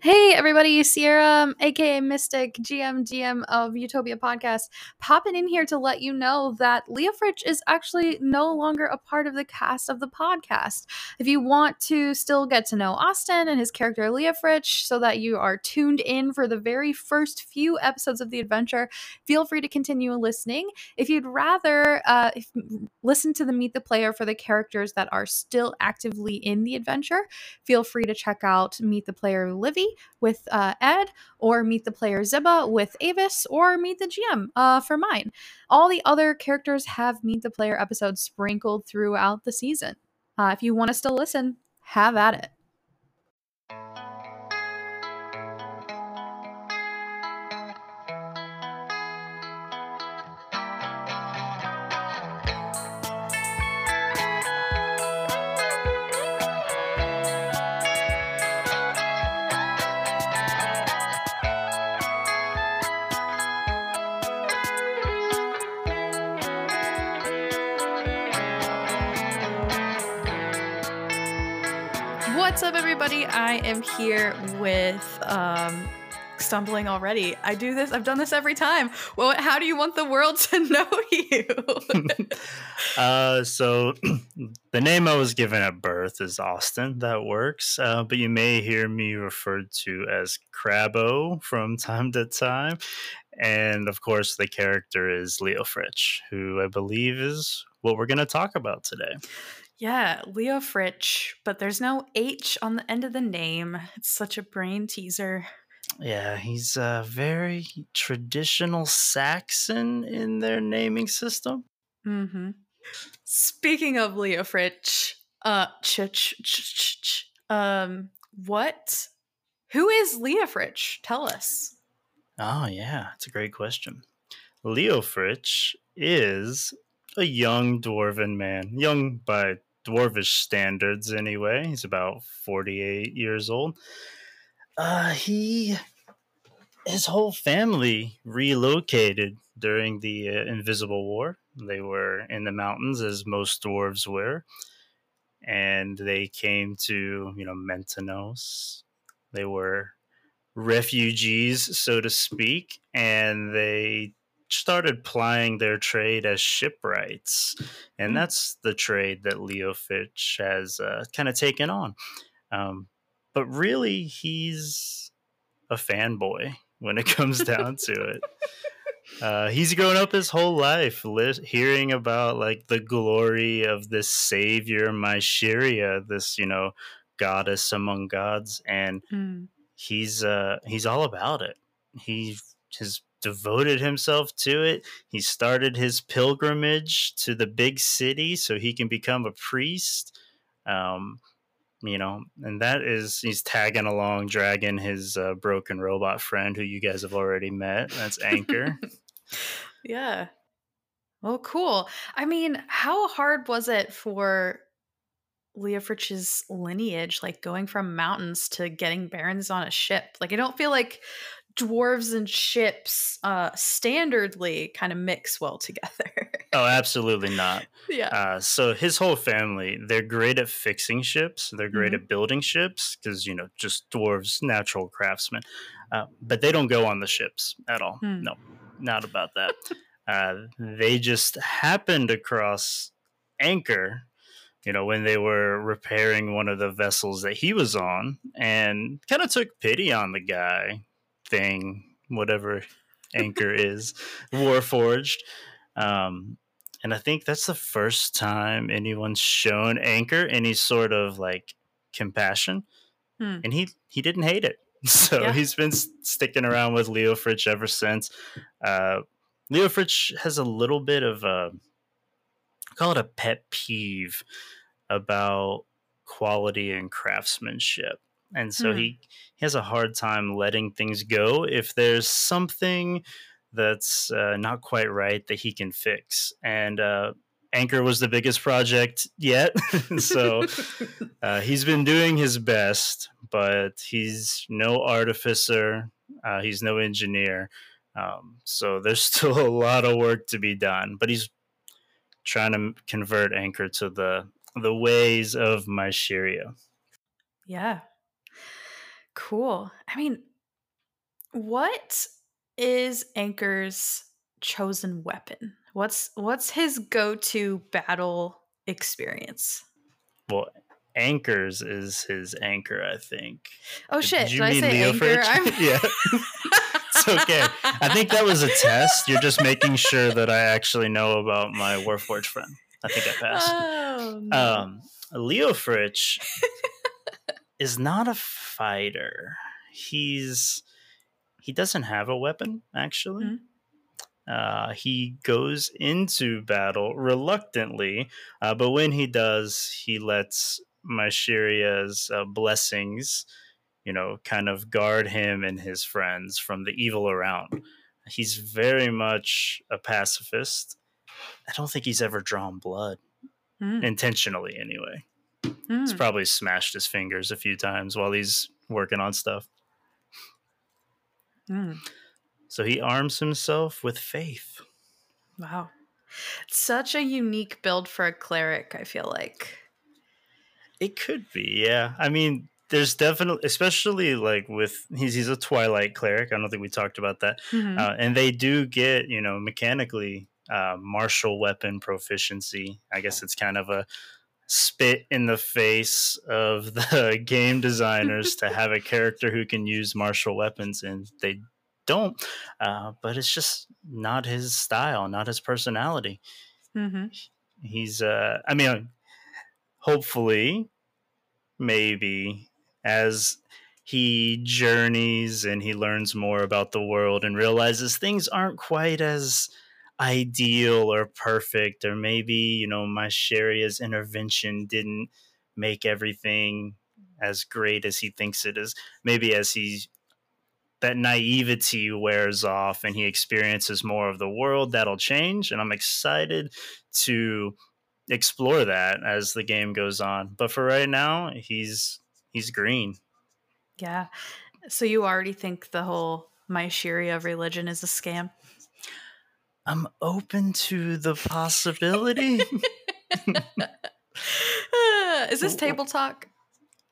Hey everybody, Siera, aka Mystic, GM, GM of Utopia Podcast, popping in here to let you know that Leah Fritch is actually no longer a part of the cast of the podcast. If you want to still get to know Austin and his character Leofric so that you are tuned in for the very first few episodes of the adventure, feel free to continue listening. If you'd rather uh, if, listen to the Meet the Player for the characters that are still actively in the adventure, feel free to check out Meet the Player Livy with uh, Ed, or meet the player Ziba with Avis, or meet the GM uh, for mine. All the other characters have meet the player episodes sprinkled throughout the season. Uh, if you want to still listen, have at it. What's up, everybody? I am here with um, stumbling already. I do this. I've done this every time. Well, how do you want the world to know you? uh, so the name I was given at birth is Austin. That works. Uh, but you may hear me referred to as Crabbo from time to time. And of course, the character is Leofric, who I believe is what we're going to talk about today. Yeah, Leofric, but there's no H on the end of the name. It's such a brain teaser. Yeah, he's a very traditional Saxon in their naming system. Mm-hmm. Speaking of Leofric, uh, ch ch ch um, what? Who is Leofric? Tell us. Oh yeah, it's a great question. Leofric is a young dwarven man, young by dwarvish standards anyway. He's about 48 years old. Uh, he, his whole family relocated during the uh, Invisible War. They were in the mountains, as most dwarves were, and they came to, you know, Mentanos. They were refugees, so to speak, and they started plying their trade as shipwrights, and hmm. that's the trade that Leofric has uh, kind of taken on. Um, but really, he's a fanboy when it comes down to it. Uh, he's grown up his whole life li- hearing about like the glory of this savior, Mysheria, this you know goddess among gods, and mm. he's uh, he's all about it. He his devoted himself to it. He started his pilgrimage to the big city so he can become a priest. Um, you know, and that is he's tagging along, dragging his uh, broken robot friend who you guys have already met. That's Anchor. yeah. Well, cool. I mean, how hard was it for Leofric's lineage, like going from mountains to getting barons on a ship? Like, I don't feel like dwarves and ships uh standardly kind of mix well together. Oh absolutely not. Yeah. Uh, so his whole family they're great at fixing ships. They're great mm-hmm. at building ships because you know just dwarves natural craftsmen. Uh, but they don't go on the ships at all. Mm. no not about that. Uh, they just happened across anchor you know, when they were repairing one of the vessels that he was on and kind of took pity on the guy thing, whatever Anchor is, Warforged. Um, and I think that's the first time anyone's shown Anchor any sort of like compassion, hmm. and he he didn't hate it. So yeah. he's been sticking around with Leofric ever since. Uh, Leofric has a little bit of a call it a pet peeve about quality and craftsmanship and so hmm. he he has a hard time letting things go if there's something that's uh, not quite right that he can fix and uh, anchor was the biggest project yet so uh, he's been doing his best but he's no artificer uh, he's no engineer um, so there's still a lot of work to be done but he's trying to convert anchor to the the ways of my Mysheria. Yeah, Cool. I mean, what is Anchor's chosen weapon? What's what's his go-to battle experience? Well, anchors is his anchor, I think. Oh Did shit! you Did I mean say Leo anchor? Yeah. it's okay. I think that was a test. You're just making sure that I actually know about my Warforged friend. I think I passed. Oh, no. Um, Leofric is not a fighter. He's he doesn't have a weapon actually. Mhm. Uh, he goes into battle reluctantly, uh, but when he does, he lets Mysheria's uh, blessings, you know, kind of guard him and his friends from the evil around. He's very much a pacifist. I don't think he's ever drawn blood Mm, intentionally anyway. He's mm. probably smashed his fingers a few times while he's working on stuff. Mm. So he arms himself with faith. Wow. Such a unique build for a cleric, I feel like. It could be, yeah. I mean, there's definitely, especially like with he's he's a Twilight cleric. I don't think we talked about that. Mhm. Uh, and they do get you know mechanically uh, martial weapon proficiency. I guess it's kind of a spit in the face of the game designers to have a character who can use martial weapons, and they don't. Uh, but it's just not his style, not his personality. Mhm. He's, uh, I mean, hopefully, maybe as he journeys and he learns more about the world and realizes things aren't quite as ideal or perfect, or maybe, you know, Mysheria's intervention didn't make everything as great as he thinks it is. Maybe as he that naivety wears off and he experiences more of the world, that'll change. And I'm excited to explore that as the game goes on. But for right now, he's he's green. Yeah. So you already think the whole Mysheria religion is a scam? I'm open to the possibility. Is this table talk?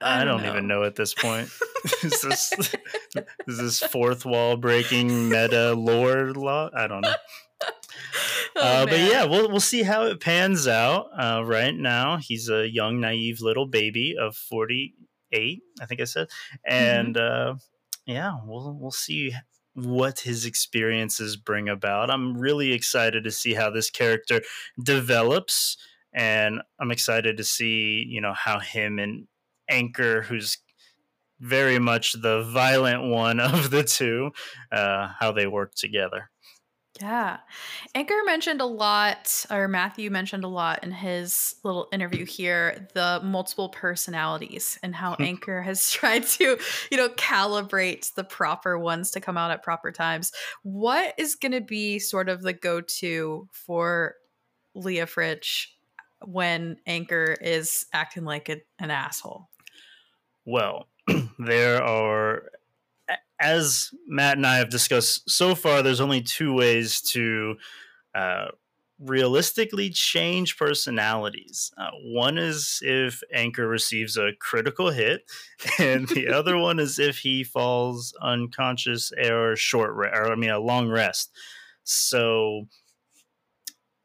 I, I don't, don't even know. know at this point. is this is this fourth wall breaking meta lore law? I don't know. Oh, uh, but yeah, we'll we'll see how it pans out. Uh, right now, he's a young, naive little baby of forty eight. I think I said, and uh, yeah, we'll we'll see what his experiences bring about. I'm really excited to see how this character develops, and I'm excited to see you know how him and Anchor, who's very much the violent one of the two, uh, how they work together. Yeah. Anchor mentioned a lot, or Matthew mentioned a lot in his little interview here, the multiple personalities and how mm-hmm. Anchor has tried to, you know, calibrate the proper ones to come out at proper times. What is going to be sort of the go to for Leofric when Anchor is acting like a, an asshole? Well, there are, as Matt and I have discussed so far, there's only two ways to uh, realistically change personalities. Uh, one is if Anchor receives a critical hit, and the other one is if he falls unconscious or short, re- or I mean, a long rest. So,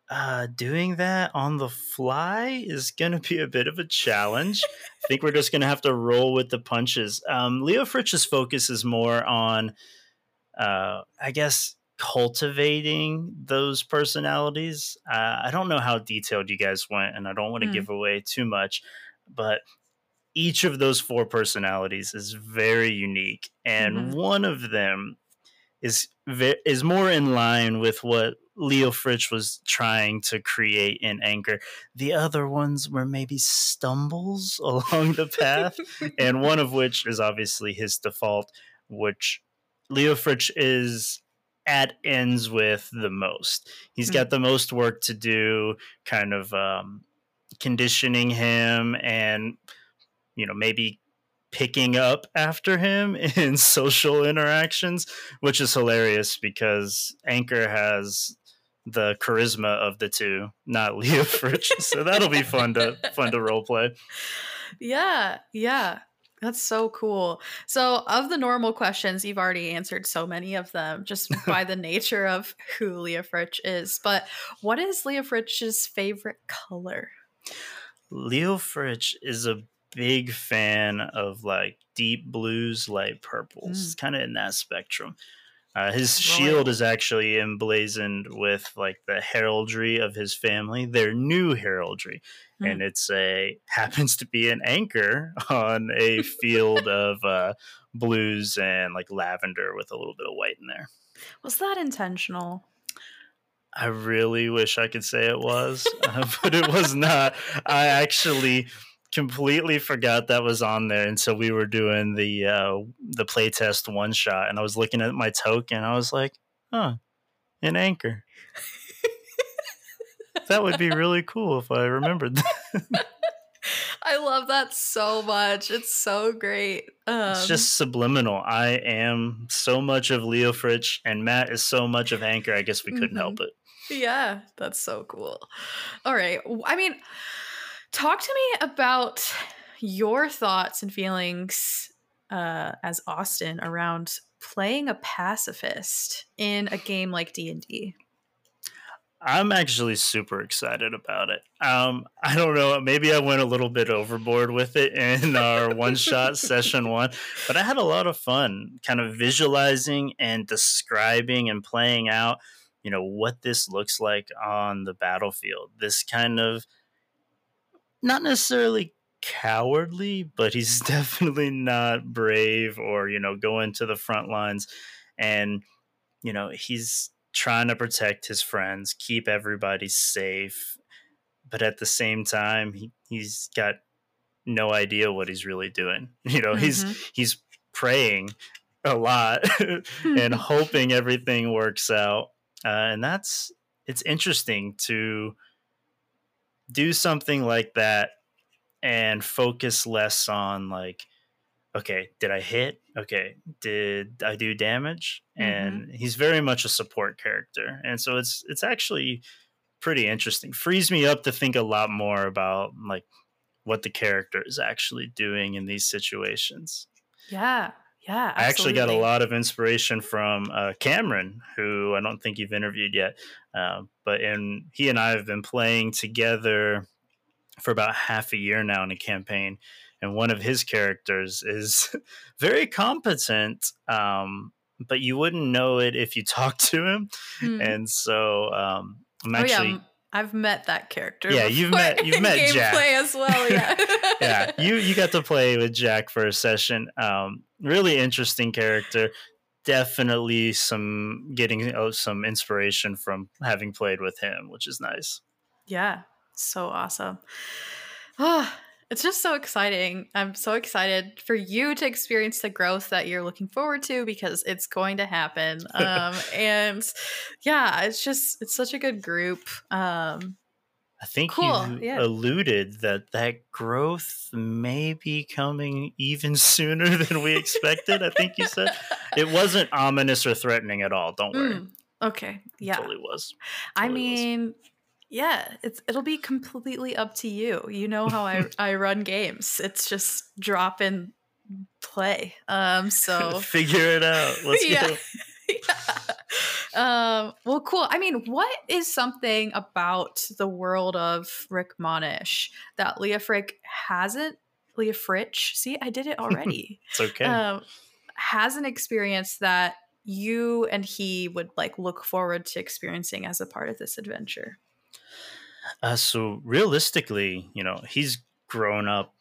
uh, doing that on the fly is going to be a bit of a challenge. I think we're just going to have to roll with the punches. Um, Leofric's focus is more on, uh, I guess, cultivating those personalities. Uh, I don't know how detailed you guys went, and I don't want to Hmm. give away too much, but each of those four personalities is very unique, and Mhm. one of them is is more in line with what Leofric was trying to create in Anchor. The other ones were maybe stumbles along the path, and one of which is obviously his default, which Leofric is at ends with the most. He's got the most work to do, kind of um, conditioning him and you know maybe picking up after him in social interactions, which is hilarious because Anchor has the charisma of the two, not Leofric. so that'll be fun to fun to role play. Yeah, yeah. That's so cool. So, of the normal questions, you've already answered so many of them just by the nature of who Leofric is. But what is Leofric's favorite color? Leofric is a big fan of like deep blues, light purples, mm. kind of in that spectrum. Uh, his shield is actually emblazoned with like the heraldry of his family, their new heraldry, mm. and it's a happens to be an anchor on a field of uh, blues and like lavender with a little bit of white in there. Was that intentional? I really wish I could say it was, uh, but it was not. I actually completely forgot that was on there until we were doing the uh, the playtest one shot, and I was looking at my token. I was like, "Huh, an anchor." that would be really cool if I remembered that. I love that so much. It's so great. Um, it's just subliminal. I am so much of Leofric, and Matt is so much of Anchor. I guess we couldn't mm-hmm. help it. Yeah, that's so cool. All right. I mean, talk to me about your thoughts and feelings uh, as Austin around playing a pacifist in a game like D&D. I'm actually super excited about it. Um, I don't know, maybe I went a little bit overboard with it in our one shot session one, but I had a lot of fun kind of visualizing and describing and playing out you know what this looks like on the battlefield this kind of not necessarily cowardly but he's definitely not brave or you know going to the front lines. And you know he's trying to protect his friends keep everybody safe but at the same time he, he's got no idea what he's really doing. You know mm-hmm. he's he's praying a lot and hoping everything works out. Uh, and that's it's interesting to do something like that and focus less on like okay did i hit? Okay did i do damage? Mm-hmm. and he's very much a support character. And so it's it's actually pretty interesting. Frees me up to think a lot more about like what the character is actually doing in these situations. Yeah yeah, absolutely. I actually got a lot of inspiration from uh, Cameron, who I don't think you've interviewed yet, uh, but and he and I have been playing together for about half a year now in a campaign, and one of his characters is very competent, um, but you wouldn't know it if you talked to him, hmm. and so um, I'm actually. Oh, yeah. I've met that character. Yeah, you've met you've met Jack as well. Yeah, yeah. You you got to play with Jack for a session. Um, really interesting character. Definitely some getting oh, some inspiration from having played with him, which is nice. Yeah, so awesome. Ah, it's just so exciting. I'm so excited for you to experience the growth that you're looking forward to because it's going to happen. Um, and yeah, it's just it's such a good group. Um, I think cool. you yeah. alluded that that growth may be coming even sooner than we expected. I think you said it wasn't ominous or threatening at all. Don't worry. Mm, okay. Yeah. It totally was. Totally I mean, was. Yeah, it's it'll be completely up to you. You know how I I run games. It's just drop and play. Um so figure it out. Let's yeah. go. yeah. Um, well, cool. I mean, what is something about the world of Rick Monish that Leah Frick hasn't? Leofric, see, I did it already. it's okay. Um, has an experience that you and he would like look forward to experiencing as a part of this adventure. Uh, so realistically, you know, he's grown up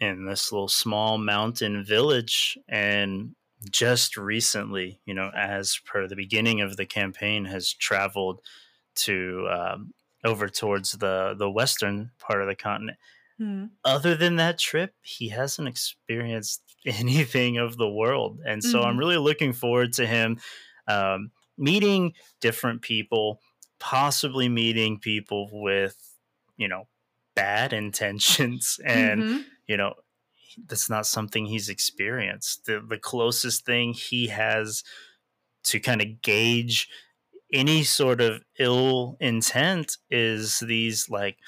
in this little small mountain village and just recently, you know, as per the beginning of the campaign, has traveled to um, over towards the the western part of the continent. Mm. Other than that trip, he hasn't experienced anything of the world, and so mm. I'm mm-hmm. really looking forward to him um, meeting different people, possibly meeting people with you know bad intentions and mm-hmm. you know that's not something he's experienced. The, the closest thing he has to kind of gauge any sort of ill intent is these like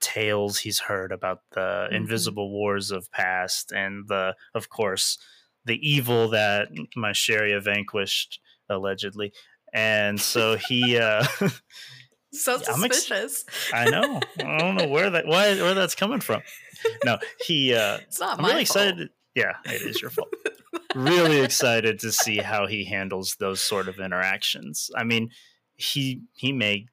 tales he's heard about the mm-hmm. invisible wars of past and the of course the evil that Mysheria vanquished allegedly. And so he uh so suspicious. Ex- I know. I don't know where that why where that's coming from. No, he uh it's not I'm really fault. excited. Yeah, it is your fault. really excited to see how he handles those sort of interactions. I mean, he he may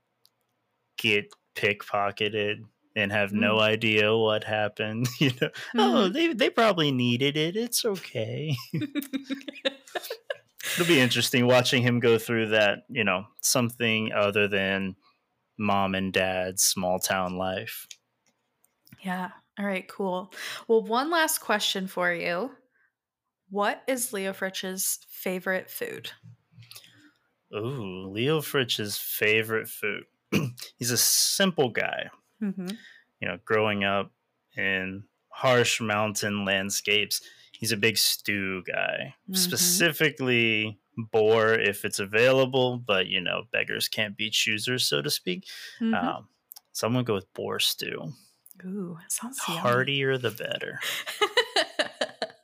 get pickpocketed and have mm. no idea what happened. You know, mm. oh, mm-hmm. they they probably needed it. It's okay. It'll be interesting watching him go through that. You know, something other than mom and dad's small town life. Yeah. All right. Cool. Well, one last question for you. What is Leofric's favorite food? Ooh, Leofric's favorite food. He's a simple guy. Mm-hmm. You know, growing up in harsh mountain landscapes, he's a big stew guy. Mm-hmm. Specifically, boar if it's available, but you know, beggars can't be choosers, so to speak. Mm-hmm. Um, so I'm gonna go with boar stew. Ooh, sounds heartier the better.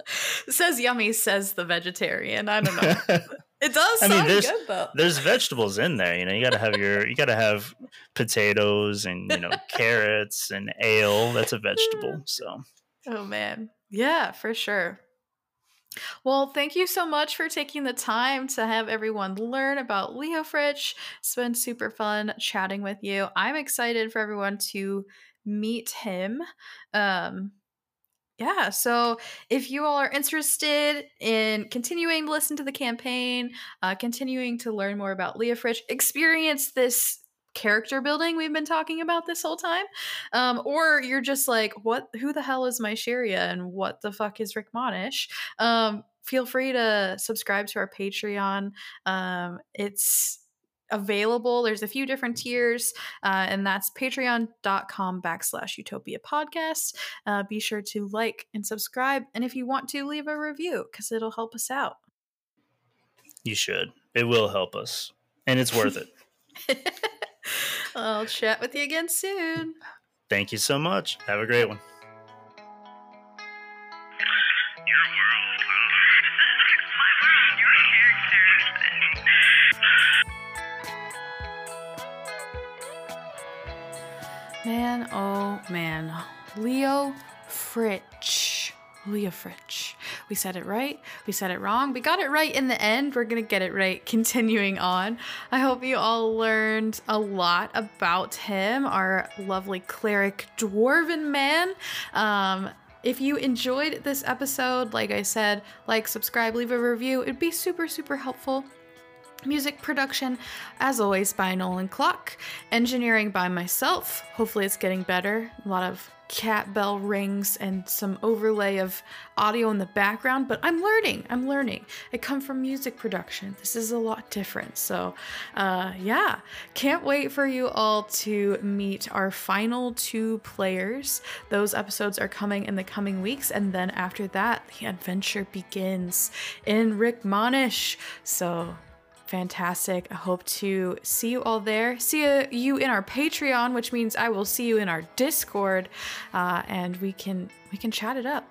says yummy, says the vegetarian. I don't know. It does I mean, there's, good though. There's vegetables in there. You know, you gotta have your you gotta have potatoes and you know carrots and ale. That's a vegetable. So Oh man. Yeah, for sure. Well, thank you so much for taking the time to have everyone learn about Leofric. It's been super fun chatting with you. I'm excited for everyone to meet him. Um, yeah, so if you all are interested in continuing to listen to the campaign, uh, continuing to learn more about Leofric, experience this character building we've been talking about this whole time, um, or you're just like, what? Who the hell is Mysheria and what the fuck is Rick Monish? Um, feel free to subscribe to our Patreon. Um, it's available. There's a few different tiers, uh, and that's patreon.com backslash utopia podcast. Uh, be sure to like and subscribe. And if you want to, leave a review because it'll help us out. You should. It will help us, and it's worth it. I'll chat with you again soon. Thank you so much. Have a great one. Man, oh man. Leo Fritch. Leofric. We said it right. We said it wrong. We got it right in the end. We're going to get it right continuing on. I hope you all learned a lot about him, our lovely cleric dwarven man. Um, if you enjoyed this episode, like I said, like, subscribe, leave a review. It'd be super, super helpful. Music production, as always, by Nolan Klock. Engineering by myself. Hopefully, it's getting better. A lot of cat bell rings and some overlay of audio in the background, but I'm learning. I'm learning. I come from music production. This is a lot different. So, uh, yeah, can't wait for you all to meet our final two players. Those episodes are coming in the coming weeks, and then after that, the adventure begins in Rick Monish. So, fantastic. I hope to see you all there. See you in our Patreon, which means I will see you in our Discord, uh, and we can we can chat it up.